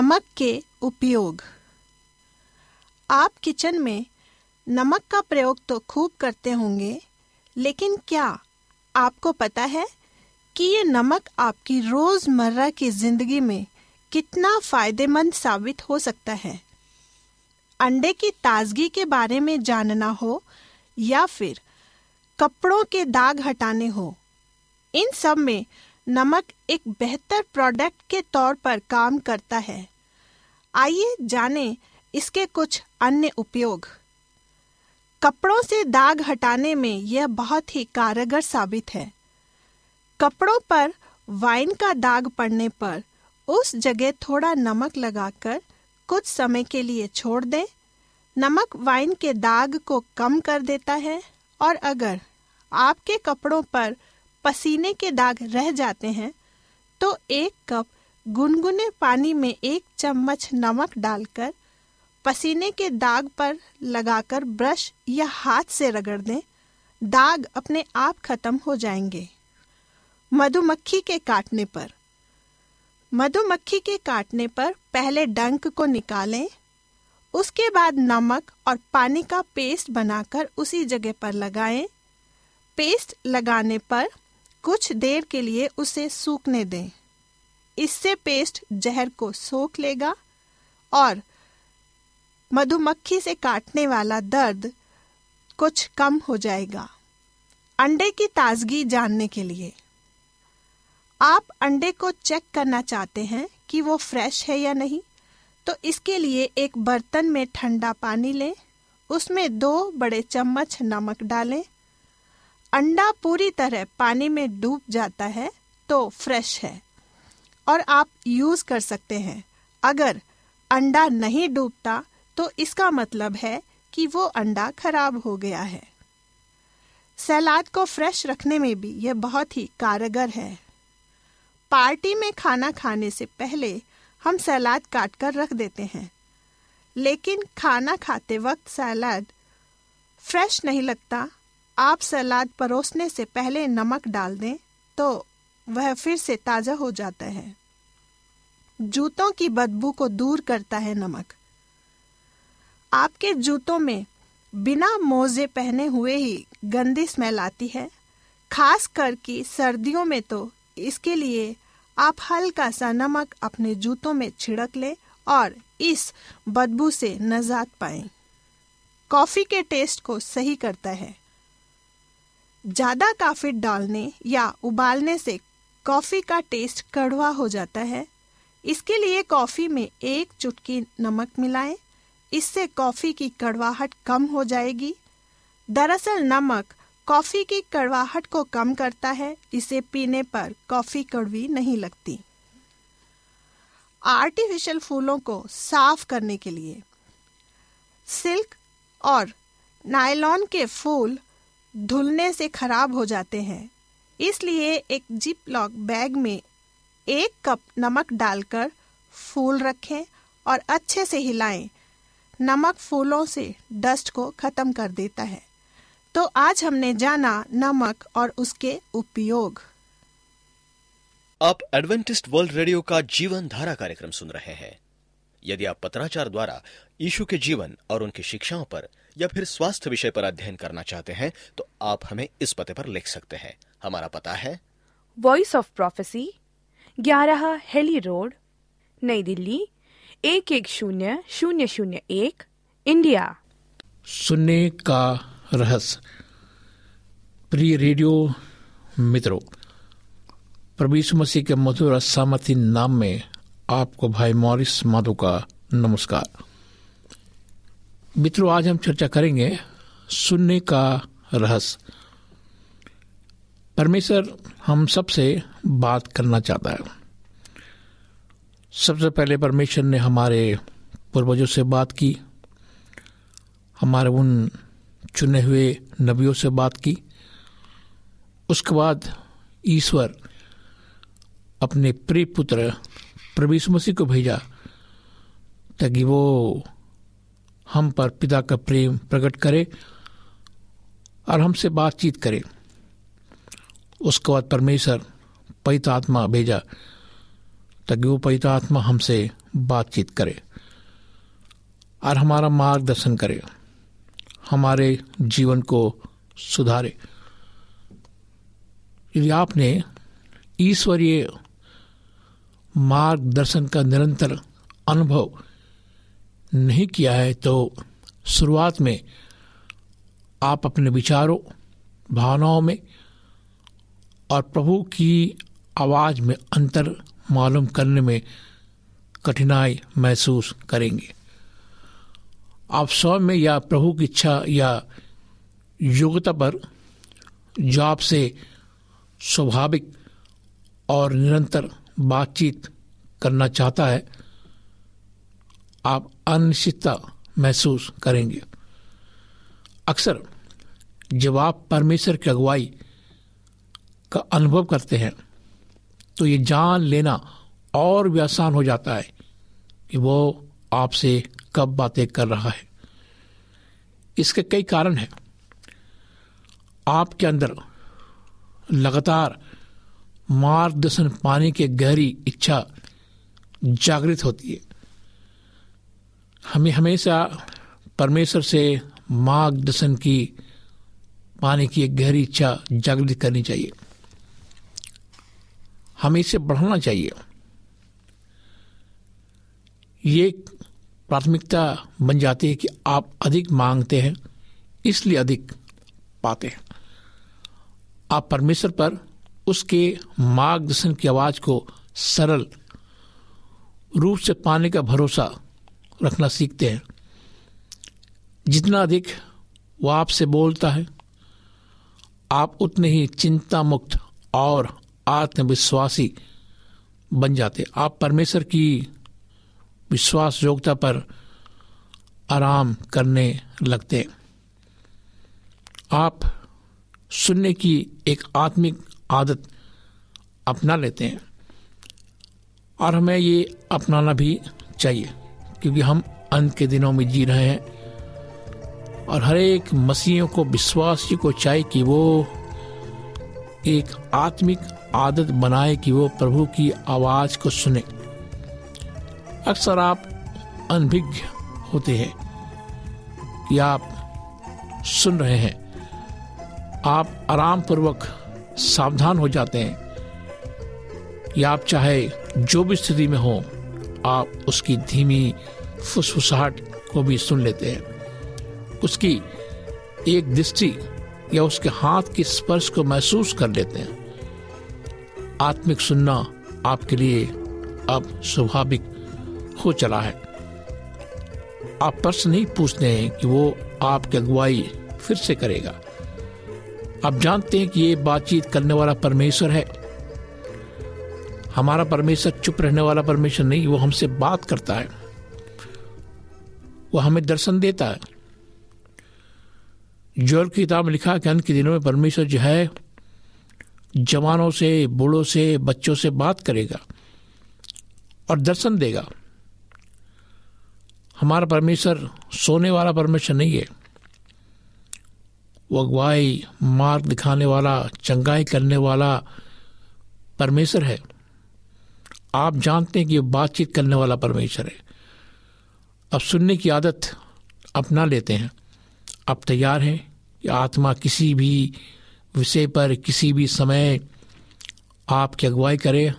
नमक के उपयोग। आप किचन में नमक का प्रयोग तो खूब करते होंगे, लेकिन क्या आपको पता है कि ये नमक आपकी रोज़मर्रा की ज़िंदगी में कितना फ़ायदेमंद साबित हो सकता है? अंडे की ताजगी के बारे में जानना हो या फिर कपड़ों के दाग हटाने हो, इन सब में नमक एक बेहतर प्रोडक्ट के तौर पर काम करता है। आइए जानें इसके कुछ अन्य उपयोग। कपड़ों से दाग हटाने में यह बहुत ही कारगर साबित है। कपड़ों पर वाइन का दाग पड़ने पर उस जगह थोड़ा नमक लगाकर कुछ समय के लिए छोड़ दें। नमक वाइन के दाग को कम कर देता है और अगर आपके कपड़ों पर पसीने के दाग रह जाते हैं तो एक कप गुनगुने पानी में एक चम्मच नमक डालकर पसीने के दाग पर लगाकर ब्रश या हाथ से रगड़ दें। दाग अपने आप खत्म हो जाएँगे। मधुमक्खी के काटने पर। मधुमक्खी के काटने पर पहले डंक को निकालें। उसके बाद नमक और पानी का पेस्ट बनाकर उसी जगह पर लगाएँ। पेस्ट लगाने पर कुछ देर के लिए उसे सूखने दें। इससे पेस्ट जहर को सोख लेगा और मधुमक्खी से काटने वाला दर्द कुछ कम हो जाएगा। अंडे की ताजगी जानने के लिए। आप अंडे को चेक करना चाहते हैं कि वो फ्रेश है या नहीं तो इसके लिए एक बर्तन में ठंडा पानी लें, उसमें दो बड़े चम्मच नमक डालें। अंडा पूरी तरह पानी में डूब जाता है तो फ्रेश है। और आप यूज़ कर सकते हैं। अगर अंडा नहीं डूबता तो इसका मतलब है कि वो अंडा खराब हो गया है। सलाद को फ्रेश रखने में भी यह बहुत ही कारगर है। पार्टी में खाना खाने से पहले हम सलाद काट कर रख देते हैं। लेकिन खाना खाते वक्त सलाद फ्रेश नहीं लगता, आप सलाद परोसने से पहले नमक डाल दें तो वह फिर से ताज़ा हो जाता है। जूतों की बदबू को दूर करता है नमक। आपके जूतों में बिना मोजे पहने हुए ही गंदी स्मेल आती है, खास कर कि सर्दियों में तो। इसके लिए आप हल्का सा नमक अपने जूतों में छिड़क लें और इस बदबू से नजात पाएँ। कॉफ़ी के टेस्ट को सही करता है। ज़्यादा काफ़ी डालने या उबालने से कॉफ़ी का टेस्ट कड़वा हो जाता है। इसके लिए कॉफ़ी में एक चुटकी नमक मिलाएँ। इससे कॉफ़ी की कड़वाहट कम हो जाएगी। दरअसल नमक कॉफ़ी की कड़वाहट को कम करता है, इसे पीने पर कॉफ़ी कड़वी नहीं लगती। आर्टिफिशियल फूलों को साफ़ करने के लिए सिल्क और नायलॉन के फूल धुलने से खराब हो जाते हैं। इसलिए एक जिप लॉक बैग में एक कप नमक डालकर फूल रखें और अच्छे से हिलाएँ। नमक फूलों से डस्ट को खत्म कर देता है। तो आज हमने जाना नमक और उसके उपयोग। आप एडवेंटिस्ट वर्ल्ड रेडियो का जीवन धारा कार्यक्रम सुन रहे हैं। यदि आप पत्राचार द्वारा यीशु के जीवन और उनकी शिक्षाओं पर या फिर स्वास्थ्य विषय पर अध्ययन करना चाहते हैं तो आप हमें इस पते पर लिख सकते हैं। हमारा पता है वॉइस ऑफ़ प्रोफेसी ग्यारह हेली रोड, नई दिल्ली, एक एक शून्य शून्य शून्य एक, इंडिया। सुनने का रहस्य। प्रिय रेडियो मित्रों यीशु मसीह के मधुर सामर्थी नाम में आपको भाई मॉरिस माधो का नमस्कार। मित्रों, आज हम चर्चा करेंगे सुनने का रहस्य। परमेश्वर हम सबसे बात करना चाहता है। सबसे पहले परमेश्वर ने हमारे पूर्वजों से बात की, हमारे उन चुने हुए नबियों से बात की। उसके बाद ईश्वर अपने प्रिय पुत्र प्रभु मसीह को भेजा, ताकि वो हम पर पिता का प्रेम प्रकट करे और हमसे बातचीत करे। उसके बाद परमेश्वर पवित आत्मा भेजा ताकि वो पवित आत्मा हमसे बातचीत करे और हमारा मार्गदर्शन करे, हमारे जीवन को सुधारे। यदि आपने ईश्वरीय मार्गदर्शन का निरंतर अनुभव नहीं किया है तो शुरुआत में आप अपने विचारों, भावनाओं में और प्रभु की आवाज़ में अंतर मालूम करने में कठिनाई महसूस करेंगे। आप स्वयं में या प्रभु की इच्छा या योग्यता पर जो आपसे स्वाभाविक और निरंतर बातचीत करना चाहता है, आप अनिश्चितता महसूस करेंगे। अक्सर जब आप परमेश्वर की अगुवाई का अनुभव करते हैं तो ये जान लेना और भी आसान हो जाता है कि वो आपसे कब बातें कर रहा है। इसके कई कारण हैं। आपके अंदर लगातार मार्गदर्शन पाने की गहरी इच्छा जागृत होती है। हमें हमेशा परमेश्वर से मार्गदर्शन की, पाने की एक गहरी इच्छा जागृत करनी चाहिए। हमें इसे बढ़ाना चाहिए। ये प्राथमिकता बन जाती है कि आप अधिक मांगते हैं, इसलिए अधिक पाते हैं। आप परमेश्वर पर उसके मार्गदर्शन की आवाज़ को सरल रूप से पाने का भरोसा रखना सीखते हैं। जितना अधिक वो आपसे बोलता है, आप उतने ही चिंता मुक्त और आत्मविश्वासी बन जाते। आप परमेश्वर की विश्वास योग्यता पर आराम करने लगते। आप सुनने की एक आत्मिक आदत अपना लेते हैं और हमें ये अपनाना भी चाहिए, क्योंकि हम अंत के दिनों में जी रहे हैं और हर एक मसीहों को, विश्वासी को चाहिए कि वो एक आत्मिक आदत बनाए कि वो प्रभु की आवाज़ को सुने। अक्सर आप अनभिज्ञ होते हैं कि आप सुन रहे हैं। आप आराम पूर्वक सावधान हो जाते हैं कि आप चाहे जो भी स्थिति में हो, आप उसकी धीमी फुसफुसाहट को भी सुन लेते हैं। उसकी एक दृष्टि या उसके हाथ के स्पर्श को महसूस कर लेते हैं। आत्मिक सुनना आपके लिए अब स्वाभाविक हो चला है। आप प्रश्न नहीं पूछते हैं कि वो आपकी अगुवाई फिर से करेगा। आप जानते हैं कि ये बातचीत करने वाला परमेश्वर है। हमारा परमेश्वर चुप रहने वाला परमेश्वर नहीं, वो हमसे बात करता है। वो हमें दर्शन देता है। ज़ोर की किताब लिखा कि अंत के दिनों में परमेश्वर जो है जवानों से, बूढ़ों से, बच्चों से बात करेगा और दर्शन देगा। हमारा परमेश्वर सोने वाला परमेश्वर नहीं है। वो अगुवाई, मार्ग दिखाने वाला, चंगाई करने वाला परमेश्वर है। आप जानते हैं कि बातचीत करने वाला परमेश्वर है। अब सुनने की आदत अपना लेते हैं। आप तैयार हैं कि आत्मा किसी भी विषय पर किसी भी समय आपकी अगुवाई करे।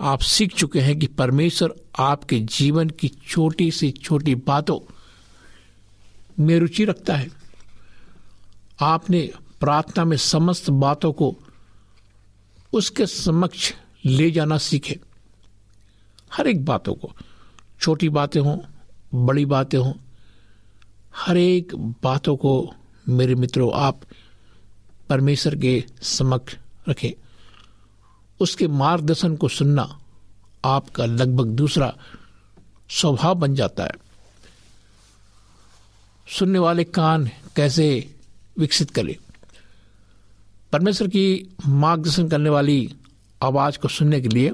आप सीख चुके हैं कि परमेश्वर आपके जीवन की छोटी से छोटी बातों में रुचि रखता है। आपने प्रार्थना में समस्त बातों को उसके समक्ष ले जाना सीखे। हर एक बातों को, छोटी बातें हों, बड़ी बातें हों, हर एक बातों को मेरे मित्रों, आप परमेश्वर के समक्ष रखें। उसके मार्गदर्शन को सुनना आपका लगभग दूसरा स्वभाव बन जाता है। सुनने वाले कान कैसे विकसित करें? परमेश्वर की मार्गदर्शन करने वाली आवाज़ को सुनने के लिए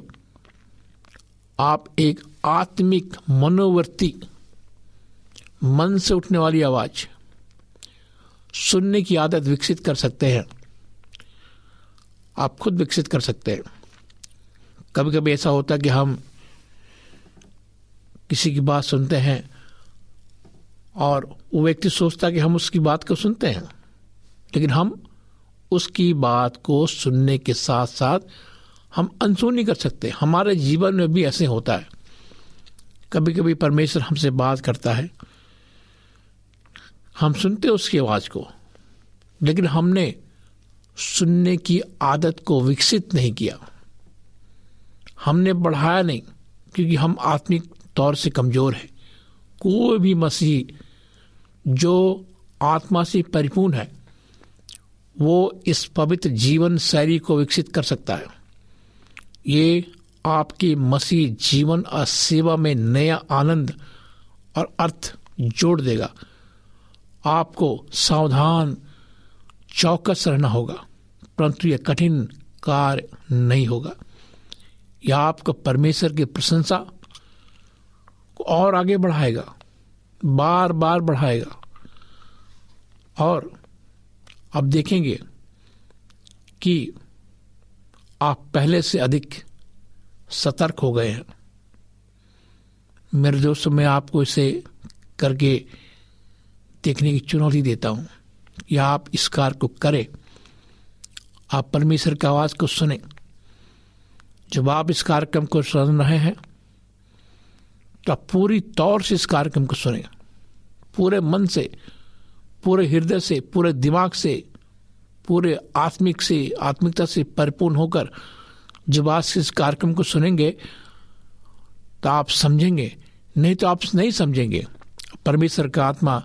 आप एक आत्मिक मनोवर्ती मन से उठने वाली आवाज़ सुनने की आदत विकसित कर सकते हैं। आप खुद विकसित कर सकते हैं। कभी कभी ऐसा होता है कि हम किसी की बात सुनते हैं और वो व्यक्ति सोचता है कि हम उसकी बात को सुनते हैं। लेकिन हम उसकी बात को सुनने के साथ साथ हम अनसुनी कर सकते हमारे जीवन में भी ऐसे होता है। कभी कभी परमेश्वर हमसे बात करता है। हम सुनते उसकी आवाज़ को, लेकिन हमने सुनने की आदत को विकसित नहीं किया। हमने बढ़ाया नहीं, क्योंकि हम आत्मिक तौर से कमज़ोर हैं। कोई भी मसीह जो आत्मा से परिपूर्ण है, वो इस पवित्र जीवन शैली को विकसित कर सकता है। ये आपके मसीह जीवन और सेवा में नया आनंद और अर्थ जोड़ देगा। आपको सावधान चौकस रहना होगा। परंतु यह कठिन कार्य नहीं होगा। यह आपको परमेश्वर की प्रशंसा को और आगे बढ़ाएगा बार बार बढ़ाएगा। और अब देखेंगे कि आप पहले से अधिक सतर्क हो गए हैं। मेरे दोस्तों, मैं आपको इसे करके देखने की चुनौती देता हूँ या आप इस कार्य को करें। आप परमेश्वर की आवाज़ को सुने। जब आप इस कार्यक्रम को सुन रहे हैं तो आप पूरी तौर से इस कार्यक्रम को सुने। पूरे मन से, पूरे हृदय से, पूरे दिमाग से, पूरे आत्मिक से, आत्मिकता से परिपूर्ण होकर जब आज इस कार्यक्रम को सुनेंगे तो आप समझेंगे। नहीं तो आप नहीं समझेंगे। परमेश्वर का आत्मा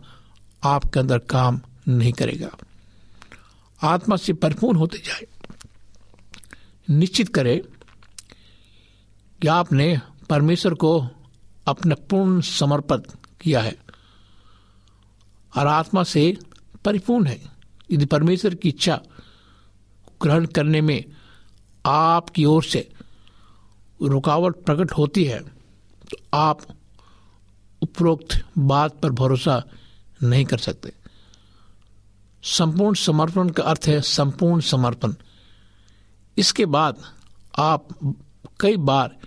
आपके अंदर काम नहीं करेगा। आत्मा से परिपूर्ण होते जाए। निश्चित करें कि आपने परमेश्वर को अपना पूर्ण समर्पण किया है और आत्मा से परिपूर्ण है। यदि परमेश्वर की इच्छा ग्रहण करने में आपकी ओर से रुकावट प्रकट होती है तो आप उपरोक्त बात पर भरोसा नहीं कर सकते। संपूर्ण समर्पण का अर्थ है संपूर्ण समर्पण। इसके बाद आप कई बार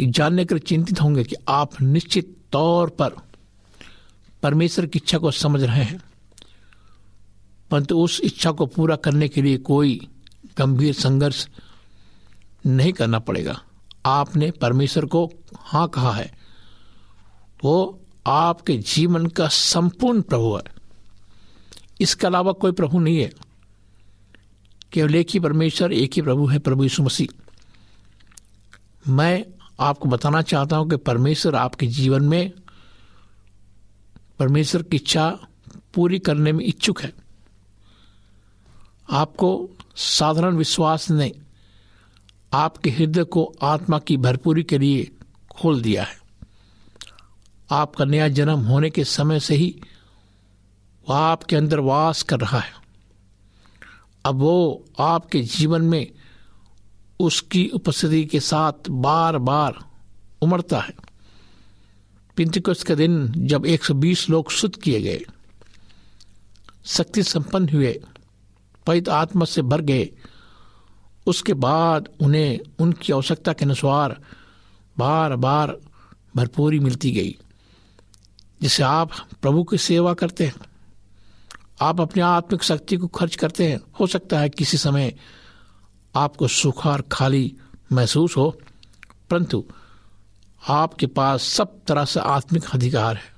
जानने के लिए चिंतित होंगे कि आप निश्चित तौर पर परमेश्वर की इच्छा को समझ रहे हैं। परंतु उस इच्छा को पूरा करने के लिए कोई गंभीर संघर्ष नहीं करना पड़ेगा। आपने परमेश्वर को हाँ कहा है। वो आपके जीवन का संपूर्ण प्रभु है। इसके अलावा कोई प्रभु नहीं है। केवल एक ही परमेश्वर, एक ही प्रभु है, प्रभु यीशु मसीह। मैं आपको बताना चाहता हूँ कि परमेश्वर आपके जीवन में परमेश्वर की इच्छा पूरी करने में इच्छुक है। आपको साधारण विश्वास ने आपके हृदय को आत्मा की भरपूरी के लिए खोल दिया है। आपका नया जन्म होने के समय से ही वह आपके अंदर वास कर रहा है। अब वो आपके जीवन में उसकी उपस्थिति के साथ बार बार उमड़ता है। पिंतिकुस्त के दिन जब 120 लोग शुद्ध किए गए, शक्ति संपन्न हुए, पवित्र आत्मा से भर गए, उसके बाद उन्हें उनकी आवश्यकता के अनुसार बार बार भरपूरी मिलती गई। जिसे आप प्रभु की सेवा करते हैं, आप अपनी आत्मिक शक्ति को खर्च करते हैं, हो सकता है किसी समय आपको सूखा और खाली महसूस हो, परंतु आपके पास सब तरह से आत्मिक अधिकार है।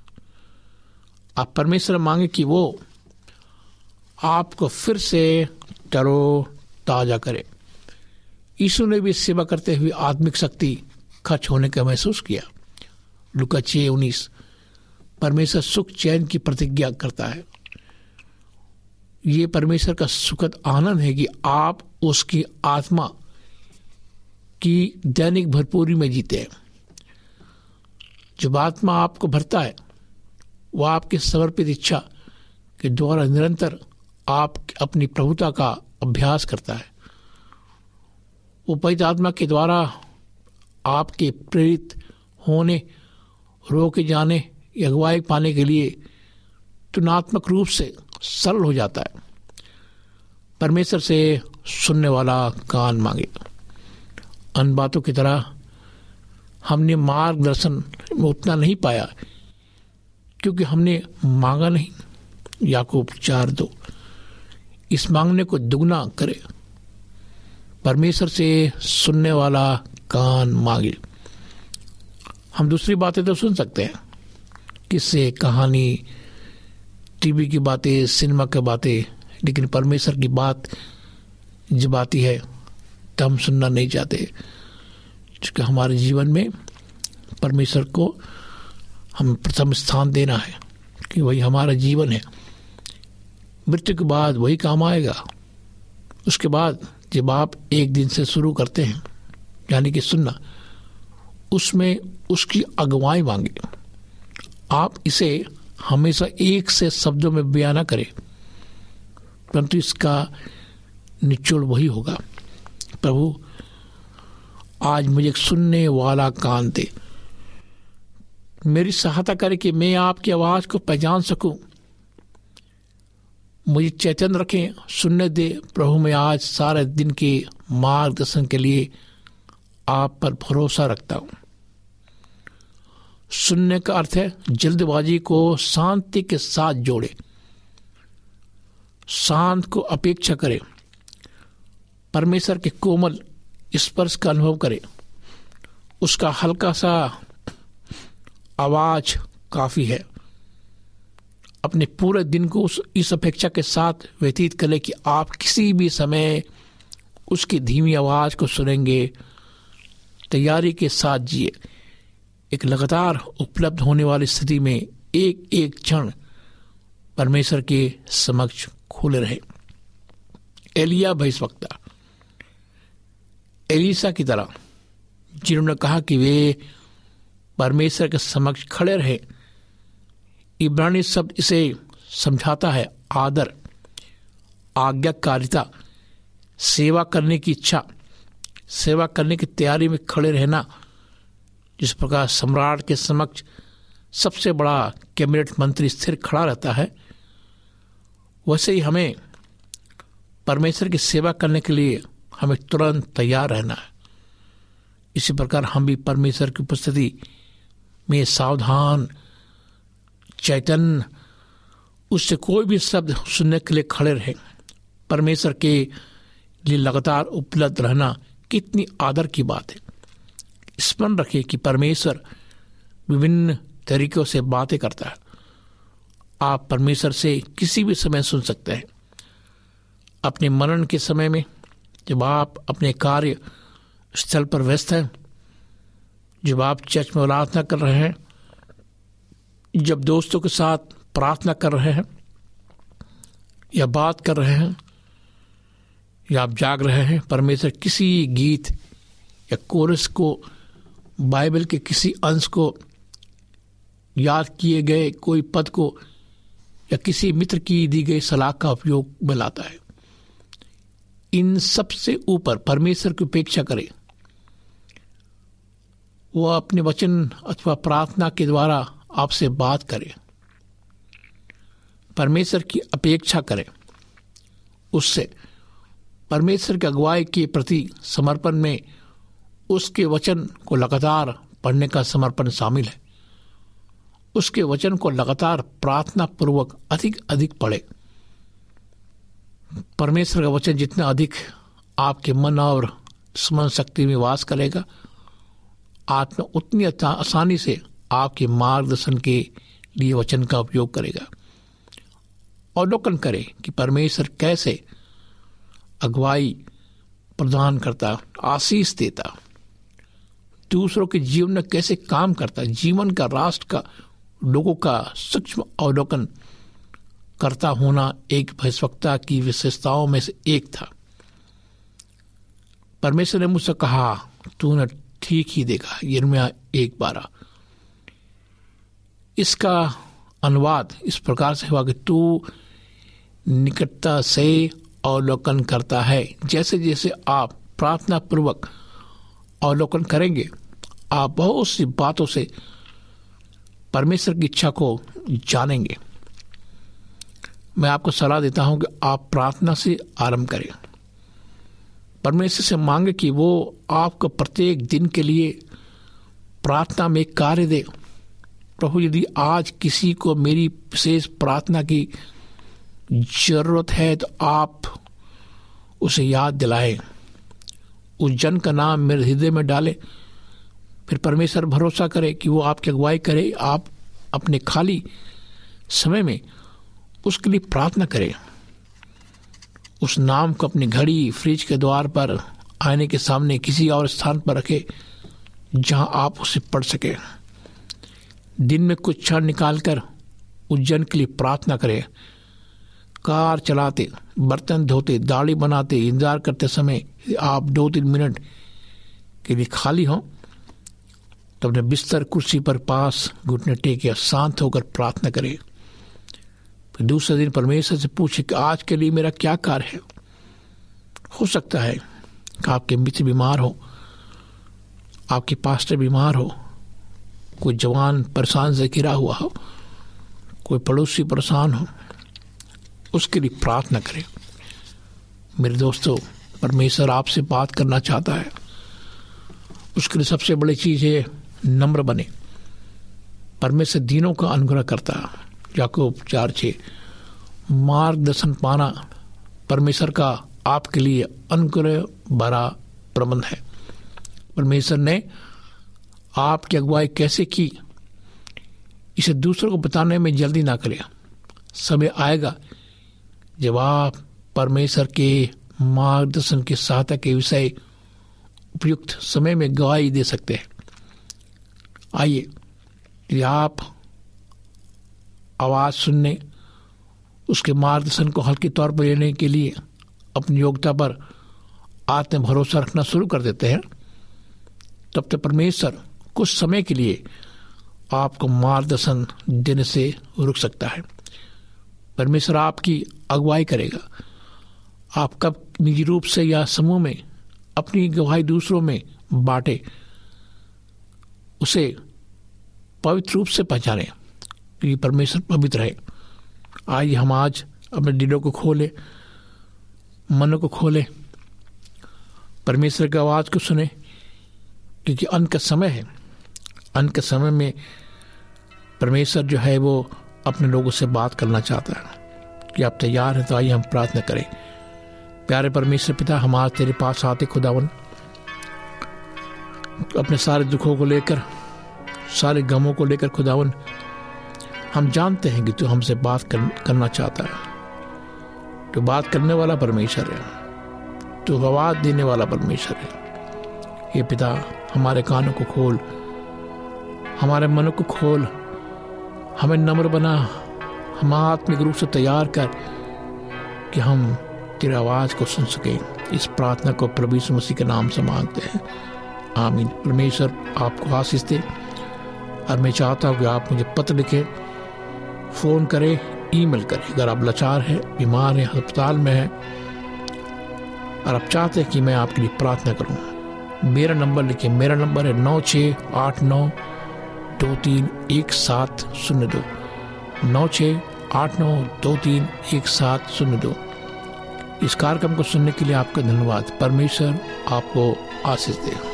आप परमेश्वर मांगे कि वो आपको फिर से तरो ताज़ा करे। यीशु ने भी सेवा करते हुए आत्मिक शक्ति खर्च होने का महसूस किया। लुका छे उन्नीस परमेश्वर सुख चैन की प्रतिज्ञा करता है। ये परमेश्वर का सुखद आनंद है कि आप उसकी आत्मा की दैनिक भरपूरी में जीते हैं। जब आत्मा आपको भरता है, वह आपकी समर्पित इच्छा के द्वारा निरंतर आप अपनी प्रभुता का अभ्यास करता है। वो पवित्र आत्मा के द्वारा आपके प्रेरित होने, रोके जाने अगुवाई पाने के लिए तुलनात्मक रूप से सरल हो जाता है। परमेश्वर से सुनने वाला कान मांगे। अन बातों की तरह हमने मार्गदर्शन में उतना नहीं पाया, क्योंकि हमने मांगा नहीं। याकूब चार दो, इस मांगने को दुगना करे। परमेश्वर से सुनने वाला कान मांगे। हम दूसरी बातें तो सुन सकते हैं। किससे, कहानी, टीवी की बातें, सिनेमा की बातें, लेकिन परमेश्वर की बात जब आती है तो हम सुनना नहीं चाहते। क्योंकि हमारे जीवन में परमेश्वर को हम प्रथम स्थान देना है, कि वही हमारा जीवन है। मृत्यु के बाद वही काम आएगा। उसके बाद जब आप एक दिन से शुरू करते हैं, यानी कि सुनना, उसमें उसकी अगुवाई मांगे। आप इसे हमेशा एक से शब्दों में बयान करें, परंतु इसका निचोड़ वही होगा। प्रभु, आज मुझे सुनने वाला कान दे। मेरी सहायता करे कि मैं आपकी आवाज़ को पहचान सकूँ। मुझे चैतन्य रखें, सुनने दे। प्रभु, मैं आज सारे दिन के मार्गदर्शन के लिए आप पर भरोसा रखता हूँ। सुनने का अर्थ है जल्दबाजी को शांति के साथ जोड़े, शांत को अपेक्षा करे, परमेश्वर के कोमल स्पर्श का अनुभव करे। उसका हल्का सा आवाज़ काफ़ी है। अपने पूरे दिन को उस, इस अपेक्षा के साथ व्यतीत करें कि आप किसी भी समय उसकी धीमी आवाज़ को सुनेंगे, तैयारी के साथ जिए। एक लगातार उपलब्ध होने वाली स्थिति में एक एक क्षण परमेश्वर के समक्ष खुले रहे। एलिया भविष्यवक्ता, एलिसा की तरह, जिन्होंने कहा कि वे परमेश्वर के समक्ष खड़े रहे, इब्रानी शब्द इसे समझाता है आदर, आज्ञाकारिता, सेवा करने की इच्छा, सेवा करने की तैयारी में खड़े रहना जिस प्रकार सम्राट के समक्ष सबसे बड़ा कैबिनेट मंत्री स्थिर खड़ा रहता है, वैसे ही हमें परमेश्वर की सेवा करने के लिए हमें तुरंत तैयार रहना है। इसी प्रकार हम भी परमेश्वर की उपस्थिति में सावधान, चैतन्य, उससे कोई भी शब्द सुनने के लिए खड़े रहे। परमेश्वर के लिए लगातार उपलब्ध रहना कितनी आदर की बात है। स्मरण रखिए कि परमेश्वर विभिन्न तरीकों से बातें करता है। आप परमेश्वर से किसी भी समय सुन सकते हैं। अपने मरण के समय में जब आप अपने कार्य स्थल पर व्यस्त हैं, जब आप चर्च में प्रार्थना कर रहे हैं, जब दोस्तों के साथ प्रार्थना कर रहे हैं, या बात कर रहे हैं, या आप जाग रहे हैं, परमेश्वर किसी गीत या कोरस को बाइबल के किसी अंश को याद किए गए कोई पद को या किसी मित्र की दी गई सलाह का उपयोग में है। इन सबसे ऊपर परमेश्वर की उपेक्षा करें। वह अपने वचन अथवा प्रार्थना के द्वारा आपसे बात करे। परमेश्वर की अपेक्षा करें। उससे परमेश्वर की अगुवाई के प्रति समर्पण में उसके वचन को लगातार पढ़ने का समर्पण शामिल है। उसके वचन को लगातार प्रार्थना पूर्वक अधिक अधिक पढ़े। परमेश्वर का वचन जितना अधिक आपके मन और स्मरण शक्ति में वास करेगा, आत्मा उतनी आसानी से आपके मार्गदर्शन के लिए वचन का उपयोग करेगा। अवलोकन करें कि परमेश्वर कैसे अगुवाई प्रदान करता, आशीष देता। दूसरों के जीवन में कैसे काम करता है, जीवन का राष्ट्र का, लोगों का सूक्ष्म अवलोकन करता होना एक भयस्वक्ता की विशेषताओं में से एक था। परमेश्वर ने मुझसे कहा, तूने ठीक ही देखा यर्मिया एक बारह। इसका अनुवाद इस प्रकार से हुआ कि तू निकटता से अवलोकन करता है। जैसे जैसे आप प्रार्थना पूर्वक अवलोकन करेंगे आप बहुत सी बातों से परमेश्वर की इच्छा को जानेंगे। मैं आपको सलाह देता हूँ कि आप प्रार्थना से आरंभ करें। परमेश्वर से मांगे कि वो आपको प्रत्येक दिन के लिए प्रार्थना में कार्य दे। प्रभु, यदि आज किसी को मेरी विशेष प्रार्थना की ज़रूरत है तो आप उसे याद दिलाएँ। उस जन का नाम मेरे हृदय में डाले। फिर परमेश्वर भरोसा करे कि वो आपकी अगुवाई करे, आप अपने खाली समय में उसके लिए प्रार्थना करें। उस नाम को अपनी घड़ी फ्रिज के द्वार पर आने के सामने किसी और स्थान पर रखे, जहाँ आप उसे पढ़ सके। दिन में कुछ क्षण निकालकर उज्जैन के लिए प्रार्थना करें। कार चलाते, बर्तन धोते, दाढ़ी बनाते, इंतज़ार करते समय आप दो तीन मिनट के लिए खाली हो। तो अपने बिस्तर कुर्सी पर पास घुटने टेके शांत होकर प्रार्थना करे। फिर दूसरे दिन परमेश्वर से पूछे कि आज के लिए मेरा क्या कार्य है? हो सकता है कि आपके मित्र बीमार हो, आपके पास्टर बीमार हो, कोई जवान परेशान से घिरा हुआ हो, कोई पड़ोसी परेशान हो, उसके लिए प्रार्थना करें। मेरे दोस्तों, परमेश्वर आपसे बात करना चाहता है। उसके लिए सबसे बड़ी चीज़ है नम्र बने। परमेश्वर दिनों का अनुग्रह करता। याकूब चार छे, मार्गदर्शन पाना परमेश्वर का आपके लिए अनुग्रह भरा प्रबंध है। परमेश्वर ने आपकी अगुवाई कैसे की? इसे दूसरों को बताने में जल्दी ना करें। समय आएगा जब आप परमेश्वर के मार्गदर्शन की सहायता के विषय उपयुक्त समय में गवाही दे सकते हैं। आइए। यदि आप आवाज़ सुनने, उसके मार्गदर्शन को हल्के तौर पर लेने के लिए अपनी योग्यता पर आत्म भरोसा रखना शुरू कर देते हैं, तब तक परमेश्वर कुछ समय के लिए आपको मार्गदर्शन देने से रुक सकता है। परमेश्वर आपकी अगुवाई करेगा। आप कब निजी रूप से या समूह में अपनी गवाही दूसरों में बांटे उसे पवित्र रूप से पहचाने, क्योंकि परमेश्वर पवित्र है। आइए हम आज अपने दिलों को खोले, मनों को खोले, परमेश्वर की आवाज़ को सुने, क्योंकि अंत का समय है। अंत के समय में परमेश्वर जो है वो अपने लोगों से बात करना चाहता है, कि आप तैयार हैं तो आइए हम प्रार्थना करें। प्यारे परमेश्वर पिता, हम आज तेरे पास आते खुदावन। अपने सारे दुखों को लेकर सारे गमों को लेकर खुदावन हम जानते हैं कि तू हमसे बात कर, करना चाहता है। तो बात करने वाला परमेश्वर है। तो आवाज़ देने वाला परमेश्वर है। ये पिता हमारे कानों को खोल हमारे मन को खोल हमें नम्र बना हम आत्मिक रूप से तैयार कर कि हम तेरी आवाज़ को सुन सके। इस प्रार्थना को प्रभु मसीह के नाम से मांगते हैं। आमीन। परमेश्वर, आपको आशीष दे। और मैं चाहता हूँ कि आप मुझे पत्र लिखें, फ़ोन करें, ईमेल करें। अगर आप लाचार हैं, बीमार हैं, अस्पताल में हैं, और आप चाहते हैं कि मैं आपके लिए प्रार्थना करूँ, मेरा नंबर लिखें। मेरा नंबर है नौ छः आठ नौ दो तीन एक सात शून्य दो। नौ छः आठ नौ दो तीन एक सात शून्य दो। इस कार्यक्रम को सुनने के लिए आपका धन्यवाद। परमेश्वर आपको आशीष दे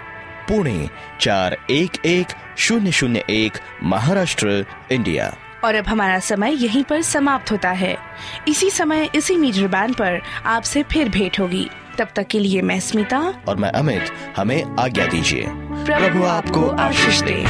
पुणे चार एक एक शून्य शून्य एक महाराष्ट्र इंडिया। और अब हमारा समय यहीं पर समाप्त होता है। इसी समय इसी मीटर बैंड पर आपसे फिर भेंट होगी। तब तक के लिए मैं स्मिता और मैं अमित हमें आज्ञा दीजिए। प्रभु आपको आशीष दे।